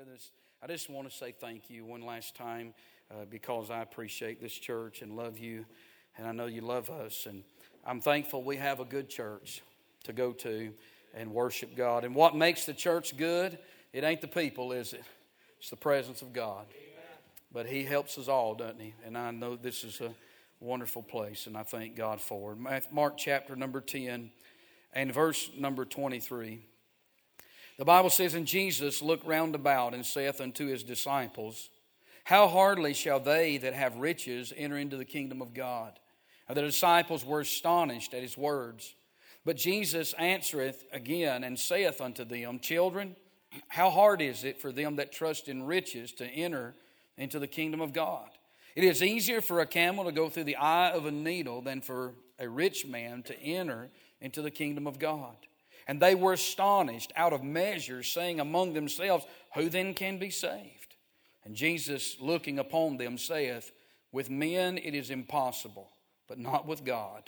with us, I just want to say thank you one last time uh, because I appreciate this church and love you, and I know you love us. And I'm thankful we have a good church to go to and worship God. And what makes the church good? It ain't the people, is it? It's the presence of God. But He helps us all, doesn't He? And I know this is a wonderful place, and I thank God for it. Mark chapter number 10 and verse number 23. The Bible says, And Jesus looked round about and saith unto his disciples, How hardly shall they that have riches enter into the kingdom of God? And the disciples were astonished at his words. But Jesus answereth again and saith unto them, Children, how hard is it for them that trust in riches to enter into the kingdom of God? It is easier for a camel to go through the eye of a needle than for a rich man to enter into the kingdom of God. And they were astonished out of measure, saying among themselves, Who then can be saved? And Jesus, looking upon them, saith, With men it is impossible, but not with God.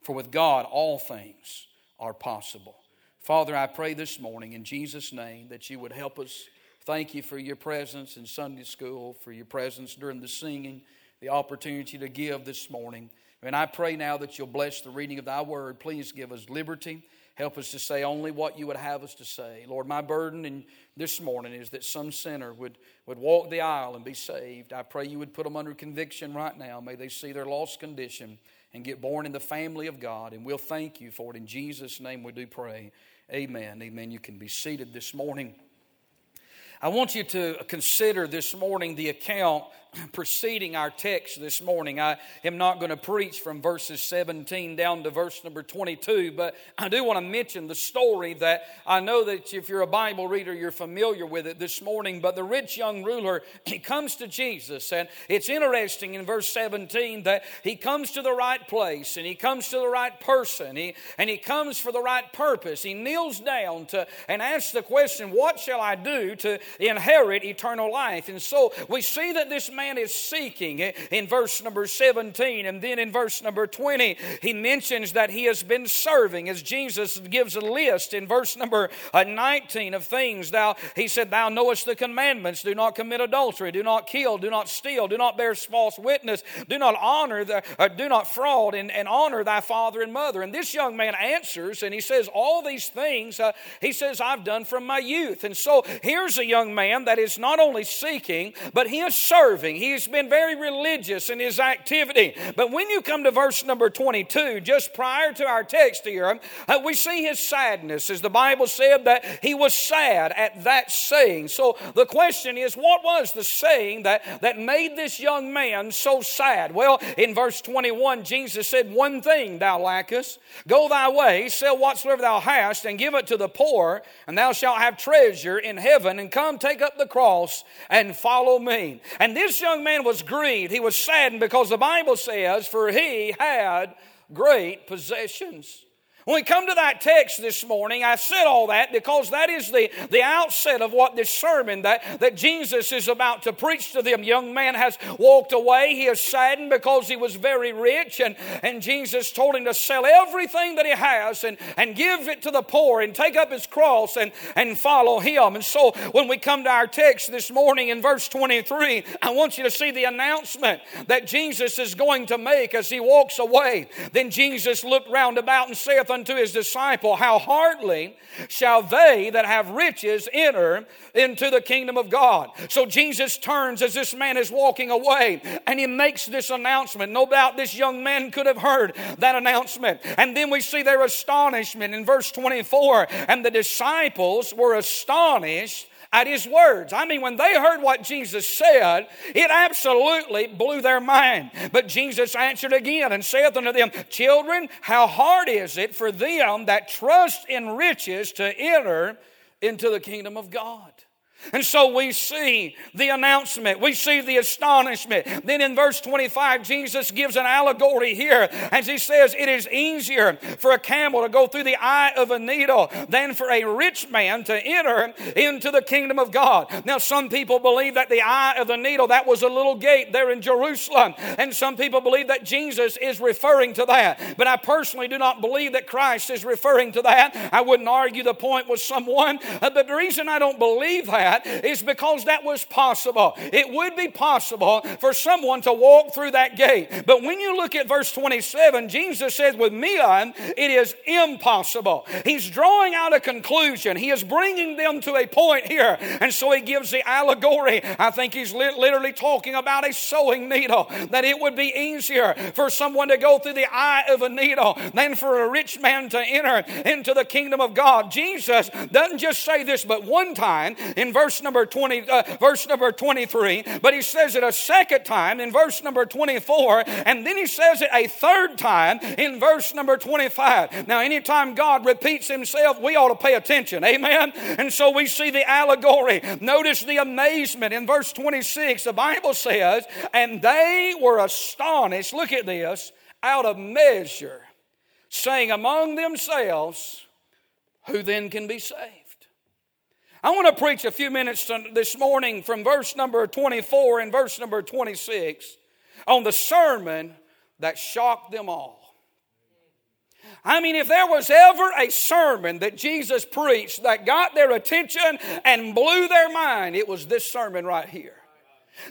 For with God all things are possible. Father, I pray this morning in Jesus' name that you would help us. Thank you for your presence in Sunday school, for your presence during the singing, the opportunity to give this morning. And I pray now that you'll bless the reading of thy word. Please give us liberty Help us to say only what you would have us to say. Lord, my burden in this morning is that some sinner would, would walk the aisle and be saved. I pray you would put them under conviction right now. May they see their lost condition and get born in the family of God. And we'll thank you for it. In Jesus' name we do pray. Amen. Amen. You can be seated this morning. I want you to consider this morning the account preceding our text this morning. I am not going to preach from verses 17 down to verse number 22, but I do want to mention the story that I know that if you're a Bible reader, you're familiar with it this morning. But the rich young ruler, he comes to Jesus, and it's interesting in verse 17 that he comes to the right place and he comes to the right person, he, and he comes for the right purpose. He kneels down to and asks the question, What shall I do to inherit eternal life? And so we see that this man is seeking in verse number 17. And then in verse number 20, he mentions that he has been serving as Jesus gives a list in verse number uh, 19 of things. Thou, he said, Thou knowest the commandments do not commit adultery, do not kill, do not steal, do not bear false witness, do not honor, the, uh, do not fraud, and, and honor thy father and mother. And this young man answers and he says, All these things, uh, he says, I've done from my youth. And so here's a young man that is not only seeking, but he is serving serving. He's been very religious in his activity. But when you come to verse number 22, just prior to our text here, uh, we see his sadness, as the Bible said that he was sad at that saying. So the question is, what was the saying that, that made this young man so sad? Well, in verse 21, Jesus said, One thing thou lackest. Go thy way, sell whatsoever thou hast, and give it to the poor, and thou shalt have treasure in heaven, and come take up the cross and follow me. And this young man was grieved. He was saddened because the Bible says, For he had great possessions. When we come to that text this morning, I said all that because that is the, the outset of what this sermon that, that Jesus is about to preach to them. Young man has walked away. He is saddened because he was very rich, and, and Jesus told him to sell everything that he has and, and give it to the poor and take up his cross and, and follow him. And so when we come to our text this morning in verse 23, I want you to see the announcement that Jesus is going to make as he walks away. Then Jesus looked round about and saith unto his disciple, How hardly shall they that have riches enter into the kingdom of God? So Jesus turns as this man is walking away and he makes this announcement. No doubt this young man could have heard that announcement. And then we see their astonishment in verse 24. And the disciples were astonished at his words. I mean, when they heard what Jesus said, it absolutely blew their mind. But Jesus answered again and saith unto them, Children, how hard is it for them that trust in riches to enter into the kingdom of God? And so we see the announcement, we see the astonishment. Then in verse 25, Jesus gives an allegory here as he says, It is easier for a camel to go through the eye of a needle than for a rich man to enter into the kingdom of God. Now, some people believe that the eye of the needle, that was a little gate there in Jerusalem. And some people believe that Jesus is referring to that. But I personally do not believe that Christ is referring to that. I wouldn't argue the point with someone. Uh, but the reason I don't believe that that is because that was possible. It would be possible for someone to walk through that gate. But when you look at verse 27, Jesus says, with men, it is impossible. He's drawing out a conclusion. He is bringing them to a point here. And so he gives the allegory. I think he's literally talking about a sewing needle, that it would be easier for someone to go through the eye of a needle than for a rich man to enter into the kingdom of God. Jesus doesn't just say this but one time in verse number 20 uh, verse number 23, but he says it a second time in verse number 24 and then he says it a third time in verse number 25. Now anytime God repeats himself, we ought to pay attention. Amen. And so we see the allegory. Notice the amazement in verse 26. The Bible says, "And they were astonished, look at this, out of measure." saying among themselves, Who then can be saved? I want to preach a few minutes this morning from verse number 24 and verse number 26 on the sermon that shocked them all. I mean, if there was ever a sermon that Jesus preached that got their attention and blew their mind, it was this sermon right here.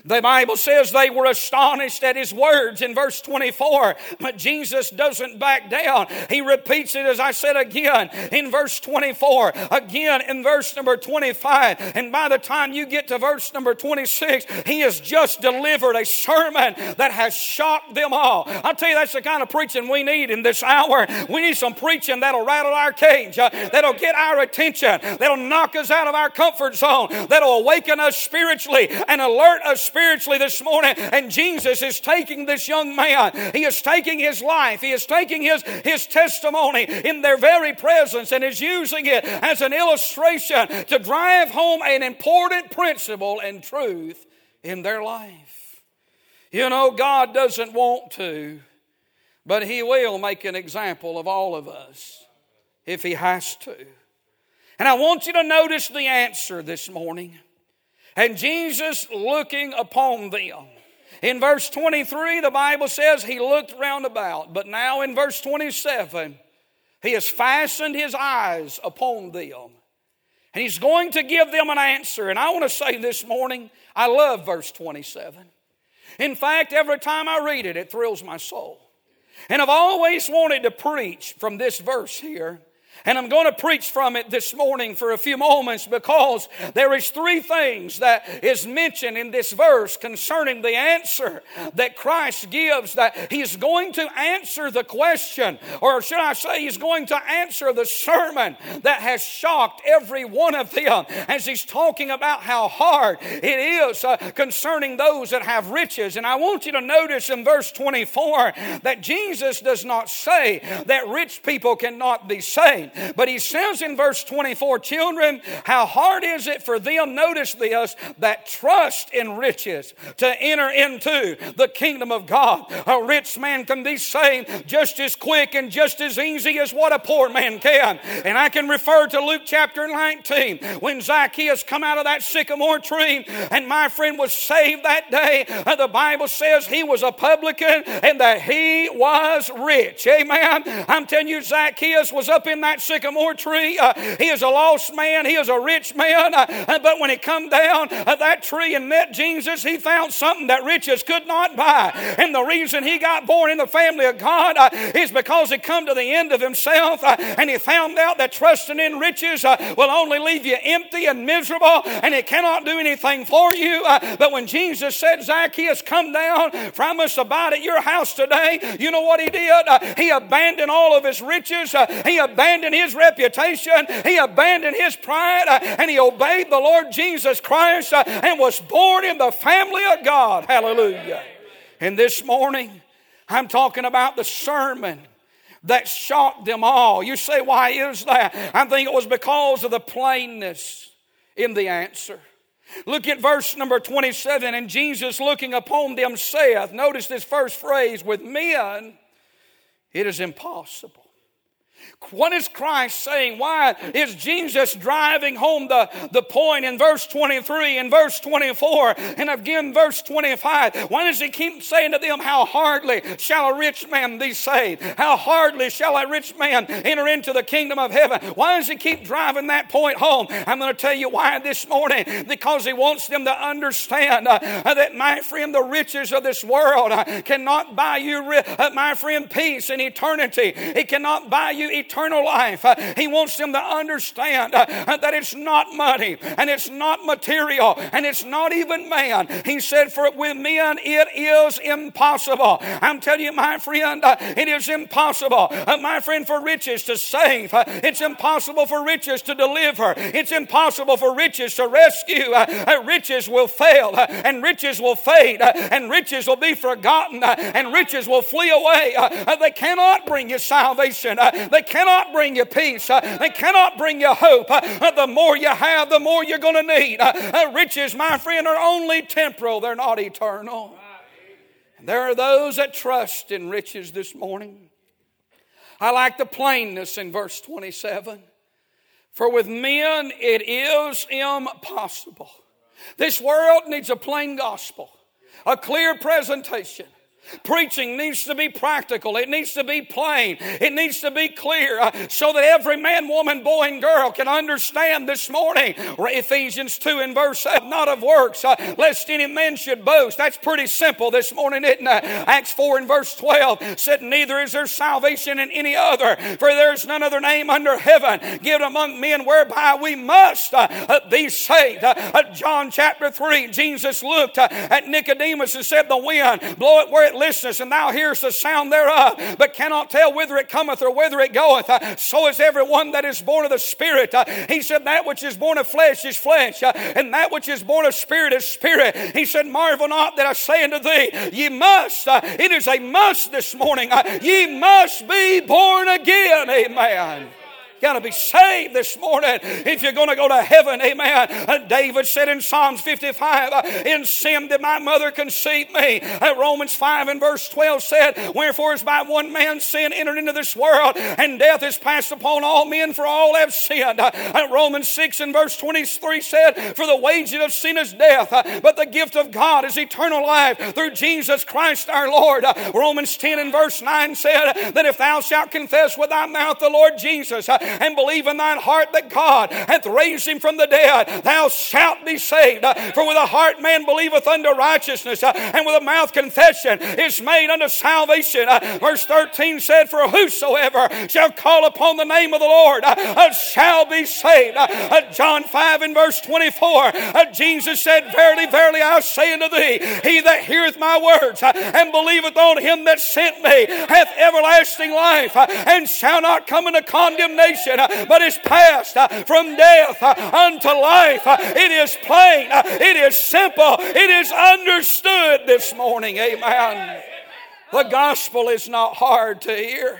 The Bible says they were astonished at his words in verse 24, but Jesus doesn't back down. He repeats it, as I said again, in verse 24, again in verse number 25, and by the time you get to verse number 26, he has just delivered a sermon that has shocked them all. I'll tell you, that's the kind of preaching we need in this hour. We need some preaching that'll rattle our cage, uh, that'll get our attention, that'll knock us out of our comfort zone, that'll awaken us spiritually and alert us spiritually this morning. And Jesus is taking this young man, he is taking his life, he is taking his, his testimony in their very presence and is using it as an illustration to drive home an important principle and truth in their life. You know, God doesn't want to, but He will make an example of all of us if He has to. And I want you to notice the answer this morning. And Jesus looking upon them. In verse 23, the Bible says he looked round about. But now in verse 27, he has fastened his eyes upon them. And he's going to give them an answer. And I want to say this morning, I love verse 27. In fact, every time I read it, it thrills my soul. And I've always wanted to preach from this verse here and I'm going to preach from it this morning for a few moments because there is three things that is mentioned in this verse concerning the answer that Christ gives that he's going to answer the question or should I say he's going to answer the sermon that has shocked every one of them as he's talking about how hard it is uh, concerning those that have riches. And I want you to notice in verse 24 that Jesus does not say that rich people cannot be saved but he says in verse 24, children, how hard is it for them, notice this, that trust in riches to enter into the kingdom of God. A rich man can be saved just as quick and just as easy as what a poor man can. And I can refer to Luke chapter 19 when Zacchaeus come out of that sycamore tree and my friend was saved that day. The Bible says he was a publican and that he was rich. Amen. I'm telling you, Zacchaeus was up in that sycamore tree. Uh, he is a lost man. He is a rich man. Uh, uh but when he come down uh, that tree and met Jesus, he found something that riches could not buy. And the reason he got born in the family of God uh, is because he come to the end of himself uh, and he found out that trusting in riches will only leave you empty and miserable and it cannot do anything for you. but when Jesus said, Zacchaeus, come down from us abide at your house today, you know what he did? he abandoned all of his riches. he abandoned abandoned his reputation, he abandoned his pride, uh, and he obeyed the Lord Jesus Christ uh, and was born in the family of God. Hallelujah. And this morning, I'm talking about the sermon that shocked them all. You say, why is that? I think it was because of the plainness in the answer. Look at verse number 27. And Jesus looking upon them saith, notice this first phrase, with men it is impossible. What is Christ saying? Why is Jesus driving home the, the point in verse 23 and verse 24 and again verse 25? Why does he keep saying to them, How hardly shall a rich man be saved? How hardly shall a rich man enter into the kingdom of heaven? Why does he keep driving that point home? I'm going to tell you why this morning. Because he wants them to understand uh, that, my friend, the riches of this world uh, cannot buy you, uh, my friend, peace and eternity. It cannot buy you eternity eternal life. Uh, he wants them to understand uh, that it's not money and it's not material and it's not even man. He said, For with men it is impossible. I'm telling you, my friend, uh, it is impossible, uh, my friend, for riches to save. Uh, it's impossible for riches to deliver. It's impossible for riches to rescue. Uh, riches will fail and riches will fade and riches will be forgotten and riches will flee away. They cannot bring you salvation. They cannot cannot bring you peace. Uh, they cannot bring you hope. Uh, the more you have, the more you're going to need. Uh, riches, my friend, are only temporal, they're not eternal. There are those that trust in riches this morning. I like the plainness in verse 27. For with men it is impossible. This world needs a plain gospel, a clear presentation. Preaching needs to be practical. It needs to be plain. It needs to be clear uh, so that every man, woman, boy, and girl can understand this morning. Ephesians 2 and verse 7, not of works, uh, lest any man should boast. That's pretty simple this morning, isn't it? Acts 4 and verse 12 said, Neither is there salvation in any other, for there is none other name under heaven given among men whereby we must uh, uh be saved. Uh, uh, John chapter 3, Jesus looked at Nicodemus and said, The wind, blow it where it listest, and thou hearest the sound thereof, but cannot tell whither it cometh or whither it goeth. So is everyone that is born of the Spirit. He said, That which is born of flesh is flesh, and that which is born of spirit is spirit. He said, Marvel not that I say unto thee, Ye must, it is a must this morning, ye must be born again. Amen got to be saved this morning if you're going to go to heaven. Amen. Uh, David said in Psalms 55, uh, In sin did my mother conceive me. Uh, Romans 5 and verse 12 said, Wherefore is by one man's sin entered into this world, and death is passed upon all men, for all have sinned. Romans 6 and verse 23 said, For the wages of sin is death, but the gift of God is eternal life through Jesus Christ our Lord. Romans 10 and verse 9 said, That if thou shalt confess with thy mouth the Lord Jesus, and believe in thine heart that God hath raised him from the dead, thou shalt be saved. For with a heart man believeth unto righteousness, and with a mouth confession is made unto salvation. Verse 13 said, For whosoever shall call upon the name of the Lord uh, shall be saved. Uh, John 5 and verse 24, uh, Jesus said, Verily, verily, I say unto thee, he that heareth my words and believeth on him that sent me hath everlasting life and shall not come into condemnation Uh, but is passed uh, from death uh, unto life. It is plain, it is simple, it is understood this morning. Amen. The gospel is not hard to hear.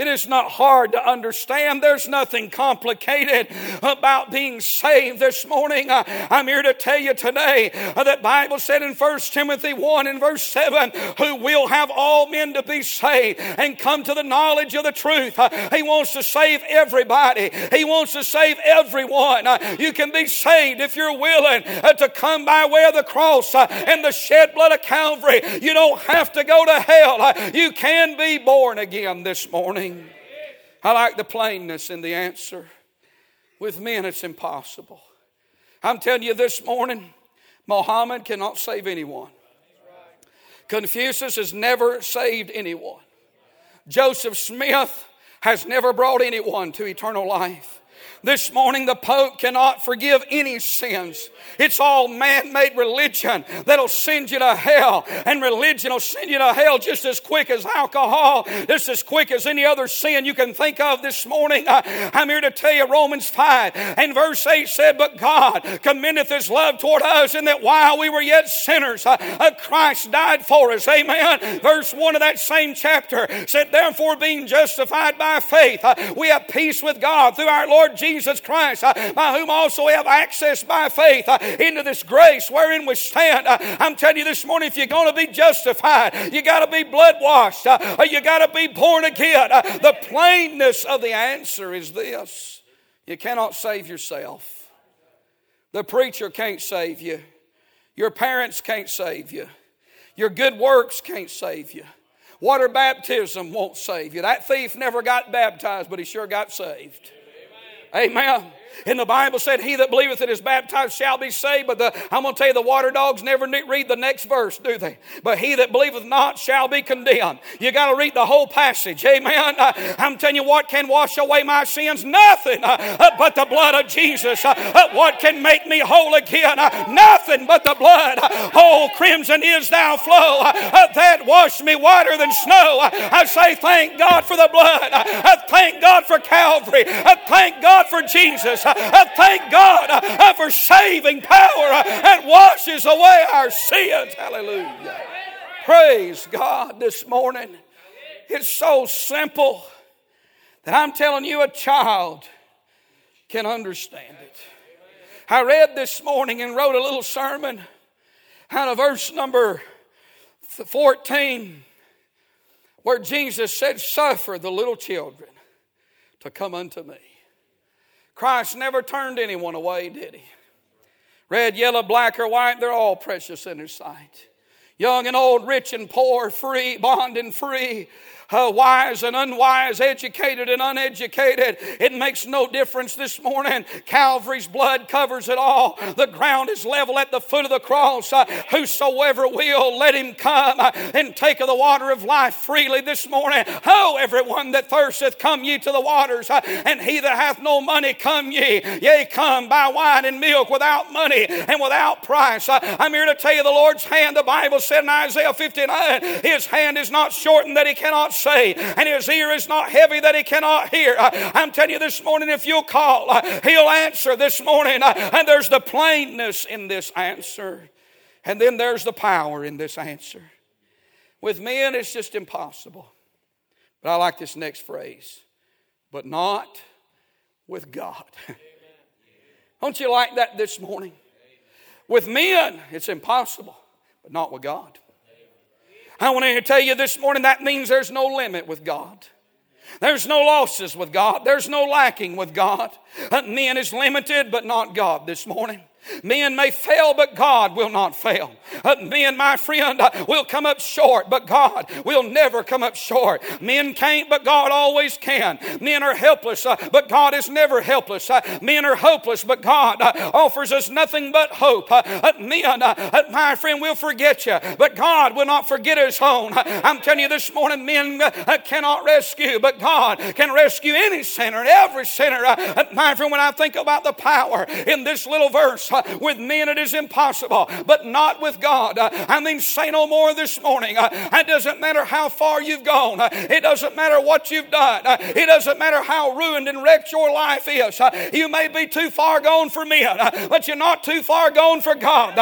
It is not hard to understand. There's nothing complicated about being saved this morning. I'm here to tell you today that Bible said in 1 Timothy 1 and verse 7, who will have all men to be saved and come to the knowledge of the truth. Uh, he wants to save everybody. He wants to save everyone. Uh, you can be saved if you're willing uh, to come by way of the cross and the shed blood of Calvary. You don't have to go to hell. You can be born again this morning. I like the plainness in the answer. With men, it's impossible. I'm telling you this morning, Mohammed cannot save anyone. Confucius has never saved anyone. Joseph Smith has never brought anyone to eternal life. This morning, the Pope cannot forgive any sins. It's all man made religion that'll send you to hell. And religion will send you to hell just as quick as alcohol, just as quick as any other sin you can think of this morning. I'm here to tell you Romans 5 and verse 8 said, But God commendeth his love toward us, in that while we were yet sinners, uh, uh, Christ died for us. Amen. Verse 1 of that same chapter said, Therefore, being justified by faith, uh, we have peace with God through our Lord Lord Jesus Christ, uh, by whom also we have access by faith uh, into this grace wherein we stand. Uh, I'm telling you this morning, if you're going to be justified, you got to be blood washed, you got to be born again. The plainness of the answer is this you cannot save yourself. The preacher can't save you. Your parents can't save you. Your good works can't save you. Water baptism won't save you. That thief never got baptized, but he sure got saved. Amen. And the Bible said, He that believeth and is baptized shall be saved. But the, I'm going to tell you, the water dogs never read the next verse, do they? But he that believeth not shall be condemned. You got to read the whole passage. Amen. Uh, I'm telling you, what can wash away my sins? Nothing uh, uh but the blood of Jesus. Uh, what can make me whole again? Nothing but the blood. Oh, crimson is thou flow that washed me whiter than snow. I say, thank God for the blood. thank God for Calvary. thank God for Jesus. I uh, thank God uh, uh, for saving power that washes away our sins. Hallelujah. Praise God this morning. It's so simple that I'm telling you, a child can understand it. I read this morning and wrote a little sermon out of verse number 14 where Jesus said, Suffer the little children to come unto me. Christ never turned anyone away, did he? Red, yellow, black, or white, they're all precious in his sight. Young and old, rich and poor, free, bond and free, uh, wise and unwise, educated and uneducated. It makes no difference this morning. Calvary's blood covers it all. The ground is level at the foot of the cross. Uh, whosoever will, let him come uh, and take of the water of life freely this morning. Oh, everyone that thirsteth, come ye to the waters, uh, and he that hath no money, come ye. Yea, come, buy wine and milk without money and without price. Uh, I'm here to tell you the Lord's hand, the Bible said in Isaiah 59, his hand is not shortened that he cannot say, and his ear is not heavy that he cannot hear. Uh, I'm telling you this morning, if you'll call, uh, he'll answer this morning. Uh, and there's the plainness in this answer. And then there's the power in this answer. With men, it's just impossible. But I like this next phrase but not with God. Don't you like that this morning? With men, it's impossible, but not with God. I want to tell you this morning that means there's no limit with God. There's no losses with God. There's no lacking with God. Man is limited, but not God this morning. Men may fail, but God will not fail. Uh, men, my friend, uh, will come up short, but God will never come up short. Men can't, but God always can. Men are helpless, uh, but God is never helpless. Uh, men are hopeless, but God uh, offers us nothing but hope. Uh, men, my friend, will forget you, but God will not forget His own. I'm telling you this morning, men cannot rescue, but God can rescue any sinner and every sinner. my friend, when I think about the power in this little verse, Uh, with men it is impossible, but not with God. Uh, I mean, say no more this morning. Uh, it doesn't matter how far you've gone, it doesn't matter what you've done, it doesn't matter how ruined and wrecked your life is. You may be too far gone for men, but you're not too far gone for God.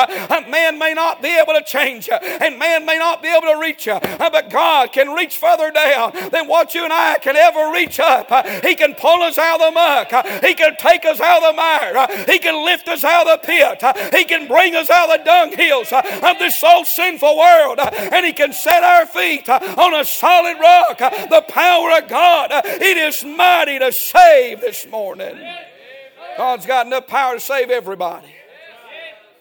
Man may not be able to change you, and man may not be able to reach you, but God can reach further down than what you and I can ever reach up. He can pull us out of the muck, He can take us out of the mire, He can lift us out of the pit. He can bring us out of the dunghills of this so sinful world, and He can set our feet on a solid rock. The power of God, it is mighty to save this morning. God's got enough power to save everybody.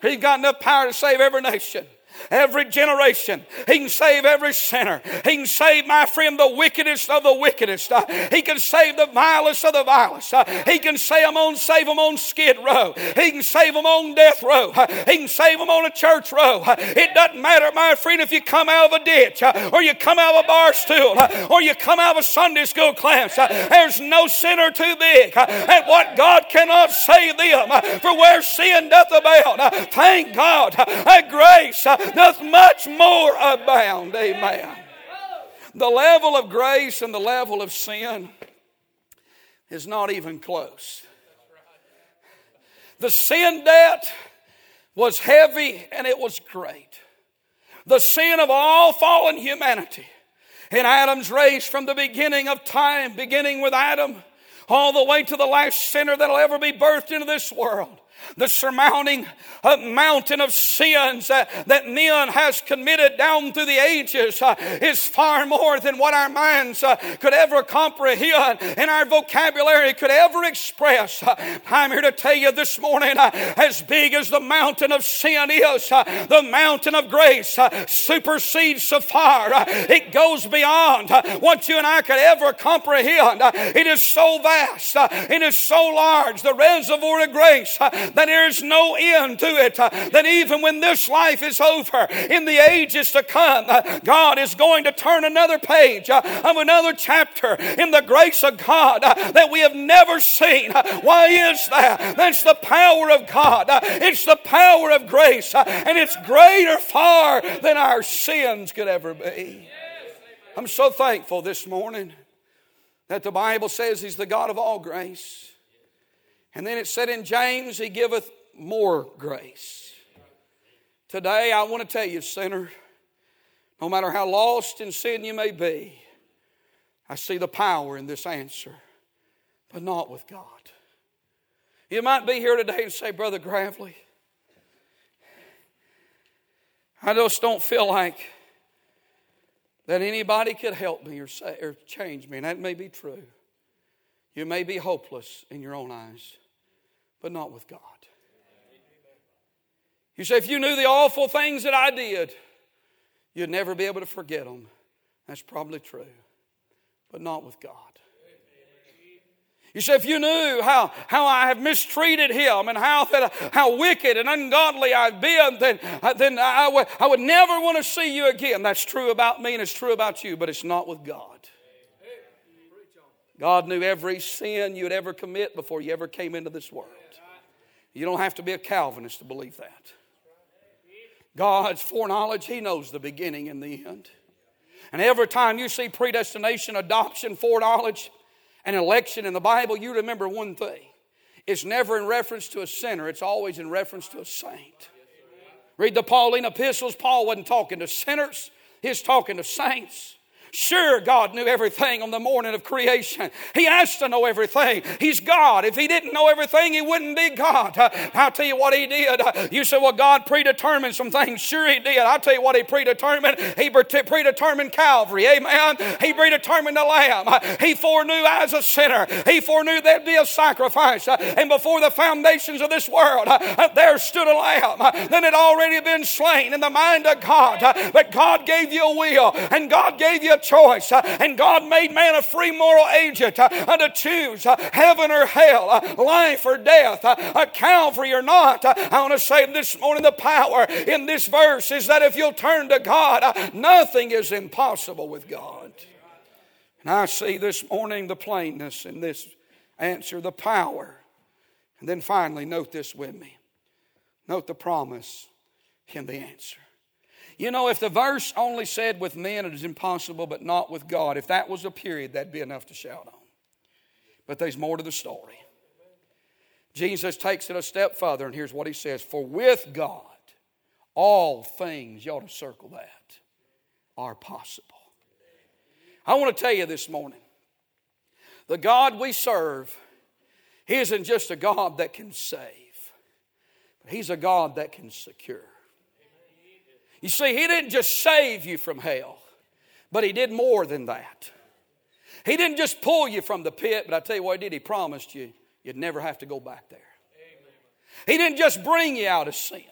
He's got enough power to save every nation every generation. He can save every sinner. He can save, my friend, the wickedest of the wickedest. Uh, he can save the vilest of the vilest. Uh, he can save them on, save them on skid row. He can save them on death row. Uh, he can save them on a church row. Uh, it doesn't matter, my friend, if you come out of a ditch uh, or you come out of a bar stool uh, or you come out of a Sunday school class. There's no sinner too big. And what God cannot save them for where sin doth abound. Thank God. Grace doth much more abound. Amen. The level of grace and the level of sin is not even close. The sin debt was heavy and it was great. The sin of all fallen humanity in Adam's race from the beginning of time, beginning with Adam, all the way to the last sinner that'll ever be birthed into this world the surmounting uh, mountain of sins uh, that men has committed down through the ages uh, is far more than what our minds uh, could ever comprehend and our vocabulary could ever express. Uh, I'm here to tell you this morning, uh, as big as the mountain of sin is, the mountain of grace supersedes so far. it goes beyond what you and I could ever comprehend. it is so vast. it is so large. The reservoir of grace that there's no end to it. Uh, that even when this life is over, in the ages to come, uh, God is going to turn another page uh, of another chapter in the grace of God that we have never seen. Why is that? That's the power of God. It's the power of grace, and it's greater far than our sins could ever be. I'm so thankful this morning that the Bible says He's the God of all grace. And then it said in James, He giveth more grace. Today, I want to tell you, sinner, no matter how lost in sin you may be, I see the power in this answer, but not with God. You might be here today and say, Brother Gravley, I just don't feel like that anybody could help me or, say, or change me. And that may be true. You may be hopeless in your own eyes but not with God. You say, if you knew the awful things that I did, you'd never be able to forget them. That's probably true, but not with God. You say, if you knew how, how I have mistreated him and how, that, how wicked and ungodly I've been, then, uh, then I, would, I would never want to see you again. That's true about me and it's true about you, but it's not with God. God knew every sin you'd ever commit before you ever came into this world. You don't have to be a Calvinist to believe that. God's foreknowledge, He knows the beginning and the end. And every time you see predestination, adoption, foreknowledge, and election in the Bible, you remember one thing. It's never in reference to a sinner, it's always in reference to a saint. Read the Pauline epistles, Paul wasn't talking to sinners, he's talking to saints. Sure, God knew everything on the morning of creation. He has to know everything. He's God. If He didn't know everything, He wouldn't be God. Uh, I'll tell you what He did. Uh, you say, well, God predetermined some things. Sure, He did. I'll tell you what He predetermined. He predetermined Calvary. Amen. He predetermined the Lamb. Uh, he foreknew as a sinner. He foreknew there'd be a sacrifice. And before the foundations of this world, there stood a Lamb that had already been slain in the mind of God. But God gave you a will, and God gave you choice. Uh, and God made man a free moral agent uh, to choose uh, heaven or hell, life or death, a Calvary or not. I want to say this morning the power in this verse is that if you'll turn to God, nothing is impossible with God. And I see this morning the plainness in this answer, the power. And then finally, note this with me. Note the promise in the answer. You know, if the verse only said with men it is impossible, but not with God, if that was a period, that'd be enough to shout on. But there's more to the story. Jesus takes it a step further, and here's what he says For with God, all things, you ought to circle that, are possible. I want to tell you this morning the God we serve, He isn't just a God that can save, but He's a God that can secure. You see, He didn't just save you from hell, but He did more than that. He didn't just pull you from the pit, but I tell you what He did, He promised you you'd never have to go back there. He didn't just bring you out of sin,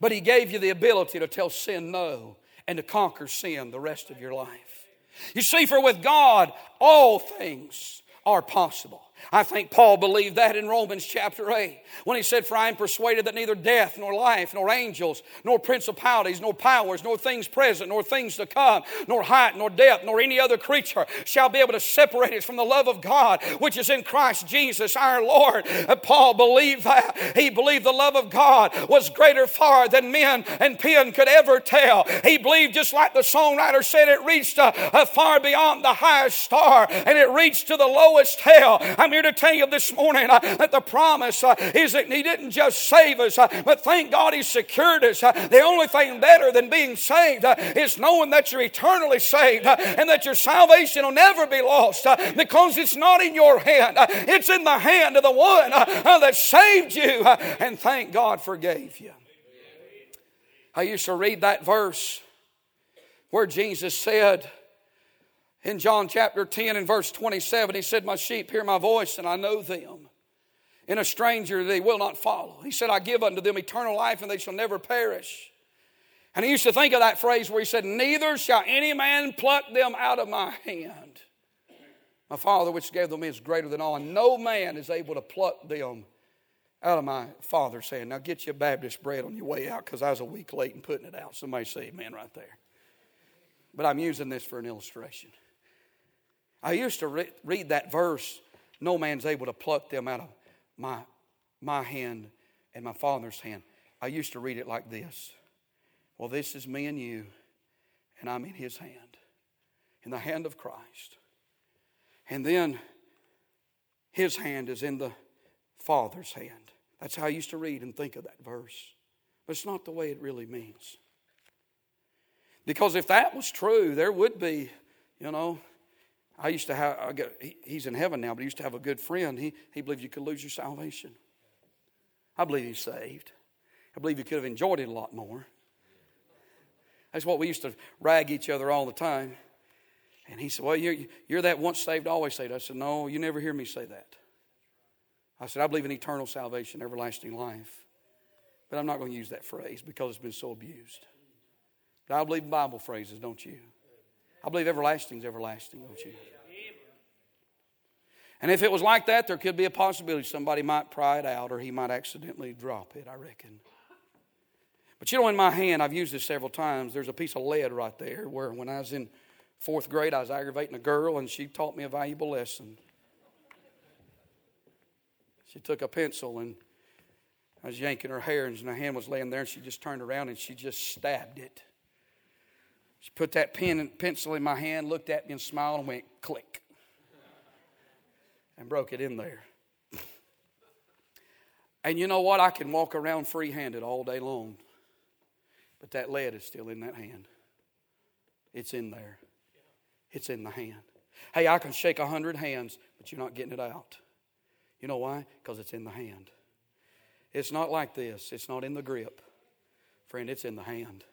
but He gave you the ability to tell sin no and to conquer sin the rest of your life. You see, for with God, all things are possible. I think Paul believed that in Romans chapter 8 when he said, For I am persuaded that neither death, nor life, nor angels, nor principalities, nor powers, nor things present, nor things to come, nor height, nor depth, nor any other creature shall be able to separate us from the love of God which is in Christ Jesus our Lord. And Paul believed that. He believed the love of God was greater far than men and pen could ever tell. He believed, just like the songwriter said, it reached uh, uh, far beyond the highest star and it reached to the lowest hell. I mean, here to tell you this morning uh, that the promise uh, is that He didn't just save us, uh, but thank God He secured us. Uh, the only thing better than being saved uh, is knowing that you're eternally saved uh, and that your salvation will never be lost because it's not in your hand, it's in the hand of the one that saved you and thank God forgave you. I used to read that verse where Jesus said, in John chapter 10 and verse 27, he said, My sheep hear my voice, and I know them. In a stranger they will not follow. He said, I give unto them eternal life, and they shall never perish. And he used to think of that phrase where he said, Neither shall any man pluck them out of my hand. My Father, which gave them, is greater than all, and no man is able to pluck them out of my Father's hand. Now get your Baptist bread on your way out because I was a week late in putting it out. Somebody say amen right there. But I'm using this for an illustration. I used to re- read that verse, no man's able to pluck them out of my, my hand and my father's hand. I used to read it like this Well, this is me and you, and I'm in his hand, in the hand of Christ. And then his hand is in the Father's hand. That's how I used to read and think of that verse. But it's not the way it really means. Because if that was true, there would be, you know, I used to have, I got, he, he's in heaven now, but he used to have a good friend. He, he believed you could lose your salvation. I believe he's saved. I believe you could have enjoyed it a lot more. That's what we used to rag each other all the time. And he said, Well, you're, you're that once saved, always saved. I said, No, you never hear me say that. I said, I believe in eternal salvation, everlasting life. But I'm not going to use that phrase because it's been so abused. But I believe in Bible phrases, don't you? I believe everlasting is everlasting, don't you? And if it was like that, there could be a possibility somebody might pry it out or he might accidentally drop it, I reckon. But you know, in my hand, I've used this several times. There's a piece of lead right there where when I was in fourth grade, I was aggravating a girl and she taught me a valuable lesson. She took a pencil and I was yanking her hair and her hand was laying there and she just turned around and she just stabbed it. She put that pen and pencil in my hand, looked at me and smiled and went click. And broke it in there. And you know what? I can walk around free handed all day long. But that lead is still in that hand. It's in there. It's in the hand. Hey, I can shake a hundred hands, but you're not getting it out. You know why? Because it's in the hand. It's not like this, it's not in the grip. Friend, it's in the hand.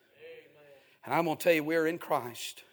And I'm going to tell you, we're in Christ.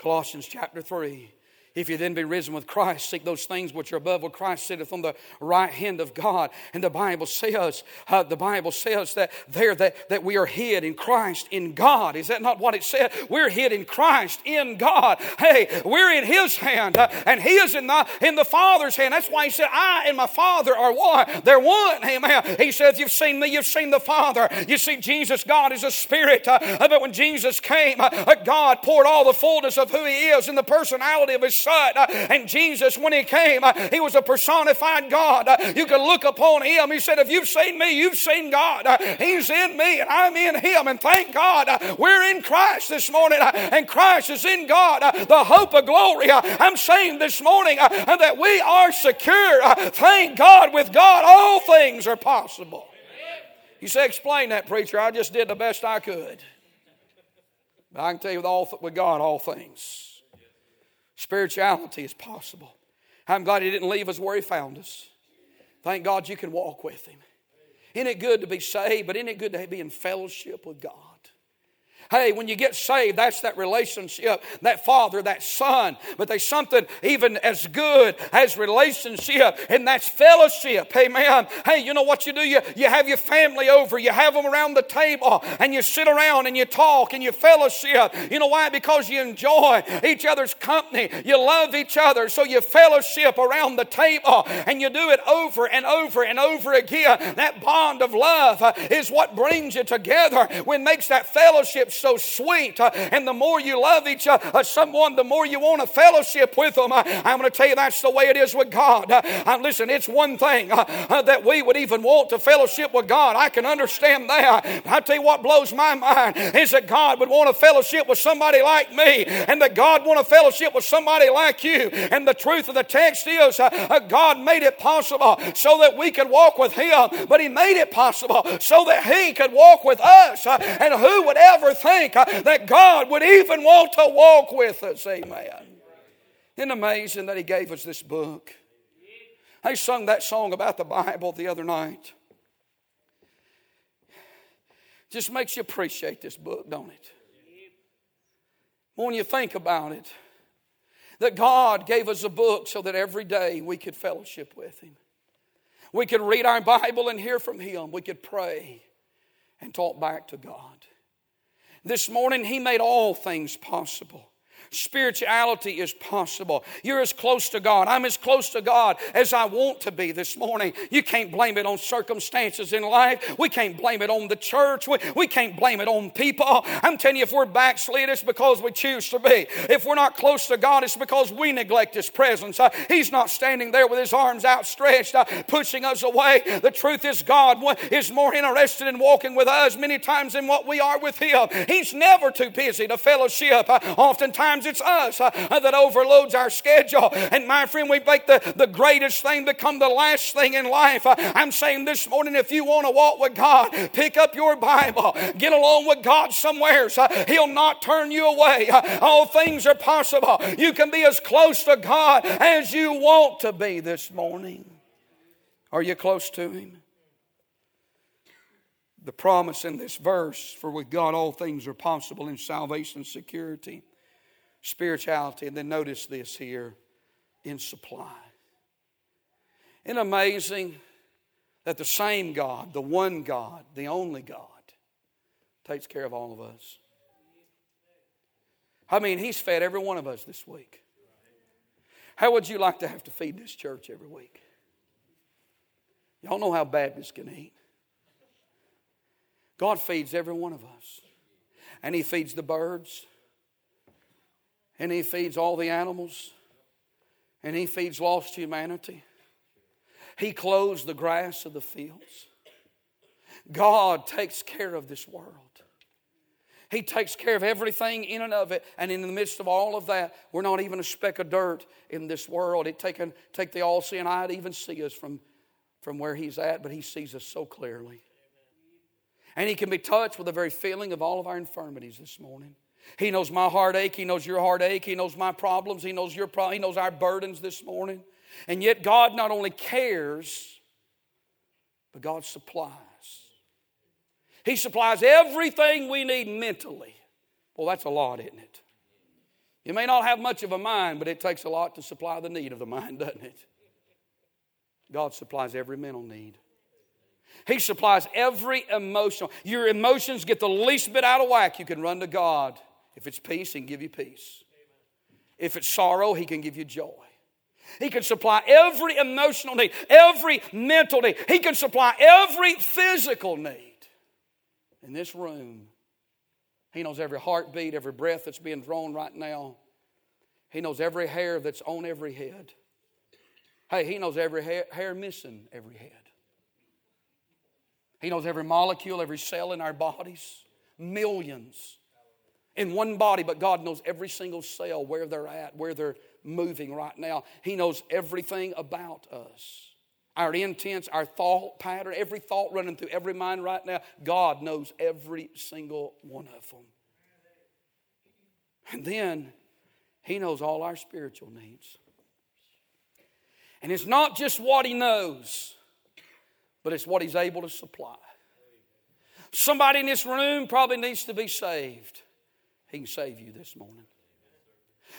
Colossians chapter 3. If you then be risen with Christ, seek those things which are above where Christ sitteth on the right hand of God. And the Bible says, uh, the Bible says that there that, that we are hid in Christ in God. Is that not what it said? We're hid in Christ in God. Hey, we're in His hand, uh, and He is in the in the Father's hand. That's why He said, I and my Father are one. They're one. Amen. He says, You've seen me, you've seen the Father. You see, Jesus, God is a spirit. Uh, but when Jesus came, uh, God poured all the fullness of who He is in the personality of His Son. Uh, and Jesus, when He came, uh, He was a personified God. Uh, you could look upon Him. He said, If you've seen me, you've seen God. Uh, he's in me, and I'm in Him. And thank God uh, we're in Christ this morning, uh, and Christ is in God, the hope of glory. I'm saying this morning that we are secure. Thank God, with God, all things are possible. You say, explain that, preacher. I just did the best I could. I can tell you with, all, with God, all things Spirituality is possible. I'm glad He didn't leave us where He found us. Thank God you can walk with Him. Isn't it good to be saved, but isn't it good to be in fellowship with God? Hey, when you get saved, that's that relationship, that father, that son. But there's something even as good as relationship, and that's fellowship. Amen. Hey, you know what you do? You, you have your family over, you have them around the table, and you sit around and you talk and you fellowship. You know why? Because you enjoy each other's company. You love each other, so you fellowship around the table, and you do it over and over and over again. That bond of love uh, is what brings you together, when makes that fellowship so sweet. Uh, and the more you love each uh, uh someone, the more you want to fellowship with them. I'm going to tell you that's the way it is with God. Listen, it's one thing that we would even want to fellowship with God. I can understand that. I tell you what blows my mind is that God would want to fellowship with somebody like me, and that God want to fellowship with somebody like you. And the truth of the text is, God made it possible so that we could walk with Him, but He made it possible so that He could walk with us. And who would ever Uh, that God would even want to walk with us? Amen. Isn't amazing that He gave us this book? I sung that song about the Bible the other night. Just makes you appreciate this book, don't it? When you think about it, that God gave us a book so that every day we could fellowship with Him. We could read our Bible and hear from Him. We could pray and talk back to God. This morning, He made all things possible. Spirituality is possible. You're as close to God. I'm as close to God as I want to be this morning. You can't blame it on circumstances in life. We can't blame it on the church. We, we can't blame it on people. I'm telling you, if we're backslid, it's because we choose to be. If we're not close to God, it's because we neglect His presence. Uh, he's not standing there with His arms outstretched, uh, pushing us away. The truth is, God is more interested in walking with us many times than what we are with Him. He's never too busy to fellowship. Uh, oftentimes, it's us uh, that overloads our schedule. And my friend, we make the, the greatest thing become the last thing in life. Uh, I'm saying this morning, if you want to walk with God, pick up your Bible, get along with God somewhere. Uh, he'll not turn you away. Uh, all things are possible. You can be as close to God as you want to be this morning. Are you close to Him? the promise in this verse for with God all things are possible in salvation and security spirituality. And then notice this here in supply. Isn't amazing that the same God, the one God, the only God, takes care of all of us? I mean, He's fed every one of us this week. How would you like to have to feed this church every week? Y'all know how Baptists can eat. God feeds every one of us. And He feeds the birds, and He feeds all the animals, and He feeds lost humanity. He clothes the grass of the fields. God takes care of this world. He takes care of everything in and of it. And in the midst of all of that, we're not even a speck of dirt in this world. It take, take the all seeing eye to even see us from, from where He's at, but He sees us so clearly. And He can be touched with the very feeling of all of our infirmities this morning. He knows my heartache. He knows your heartache. He knows my problems. He knows your pro- He knows our burdens this morning. And yet, God not only cares, but God supplies. He supplies everything we need mentally. Well, that's a lot, isn't it? You may not have much of a mind, but it takes a lot to supply the need of the mind, doesn't it? God supplies every mental need. He supplies every emotional. Your emotions get the least bit out of whack, you can run to God. If it's peace, He can give you peace. If it's sorrow, He can give you joy. He can supply every emotional need, every mental need. He can supply every physical need. In this room, He knows every heartbeat, every breath that's being drawn right now. He knows every hair that's on every head. Hey, He knows every hair, hair missing every head. He knows every molecule, every cell in our bodies. Millions in one body, but God knows every single cell, where they're at, where they're moving right now. He knows everything about us. Our intents, our thought pattern, every thought running through every mind right now, God knows every single one of them. And then He knows all our spiritual needs. And it's not just what He knows, but it's what He's able to supply. Somebody in this room probably needs to be saved. He can save you this morning.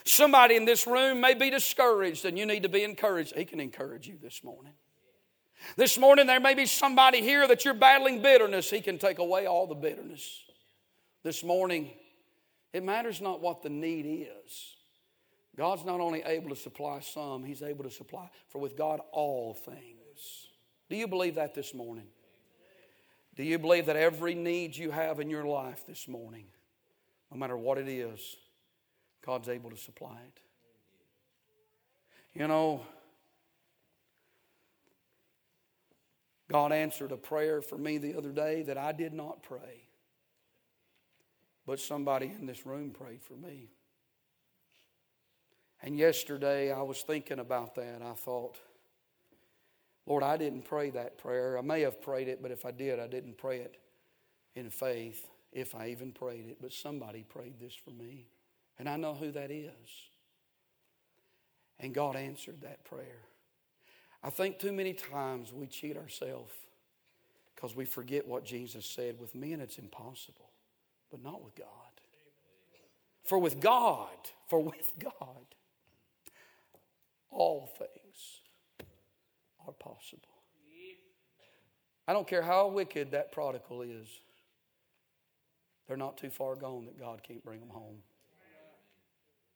Somebody in this room may be discouraged and you need to be encouraged. He can encourage you this morning. This morning, there may be somebody here that you're battling bitterness. He can take away all the bitterness. This morning, it matters not what the need is. God's not only able to supply some, He's able to supply, for with God, all things. Do you believe that this morning? Do you believe that every need you have in your life this morning, no matter what it is, God's able to supply it. You know, God answered a prayer for me the other day that I did not pray, but somebody in this room prayed for me. And yesterday I was thinking about that. I thought, Lord, I didn't pray that prayer. I may have prayed it, but if I did, I didn't pray it in faith, if I even prayed it. But somebody prayed this for me. And I know who that is. And God answered that prayer. I think too many times we cheat ourselves because we forget what Jesus said. With men, it's impossible, but not with God. For with God, for with God, all things are possible. I don't care how wicked that prodigal is, they're not too far gone that God can't bring them home.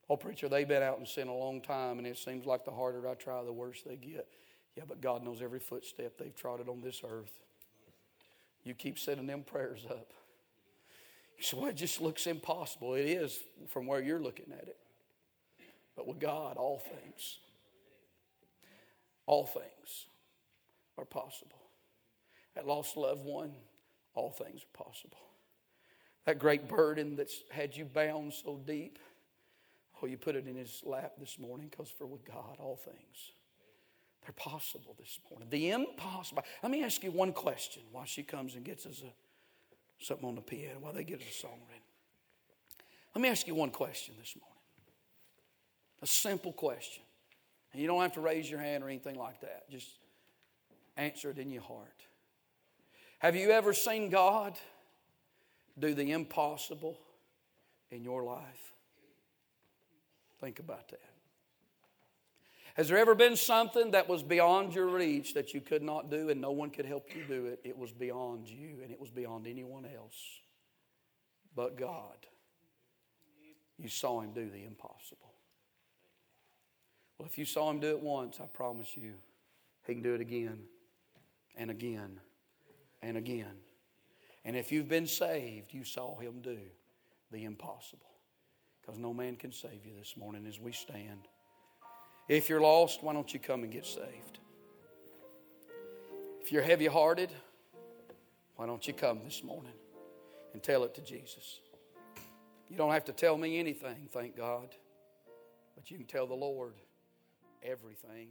Oh, preacher, they've been out in sin a long time, and it seems like the harder I try, the worse they get. Yeah, but God knows every footstep they've trotted on this earth. You keep sending them prayers up. You say, well, it just looks impossible. It is from where you're looking at it. But with God, all things, all things are possible. That lost loved one, all things are possible. That great burden that's had you bound so deep, oh, you put it in his lap this morning because for with God, all things they're possible this morning. The impossible. Let me ask you one question while she comes and gets us a, something on the piano, while they get us a song ready. Let me ask you one question this morning. A simple question. And you don't have to raise your hand or anything like that. Just answer it in your heart. Have you ever seen God do the impossible in your life? Think about that. Has there ever been something that was beyond your reach that you could not do and no one could help you do it? It was beyond you and it was beyond anyone else but God. You saw Him do the impossible. Well, if you saw Him do it once, I promise you, He can do it again and again and again. And if you've been saved, you saw Him do the impossible. Because no man can save you this morning as we stand. If you're lost, why don't you come and get saved? If you're heavy hearted, why don't you come this morning and tell it to Jesus? You don't have to tell me anything, thank God, but you can tell the Lord everything.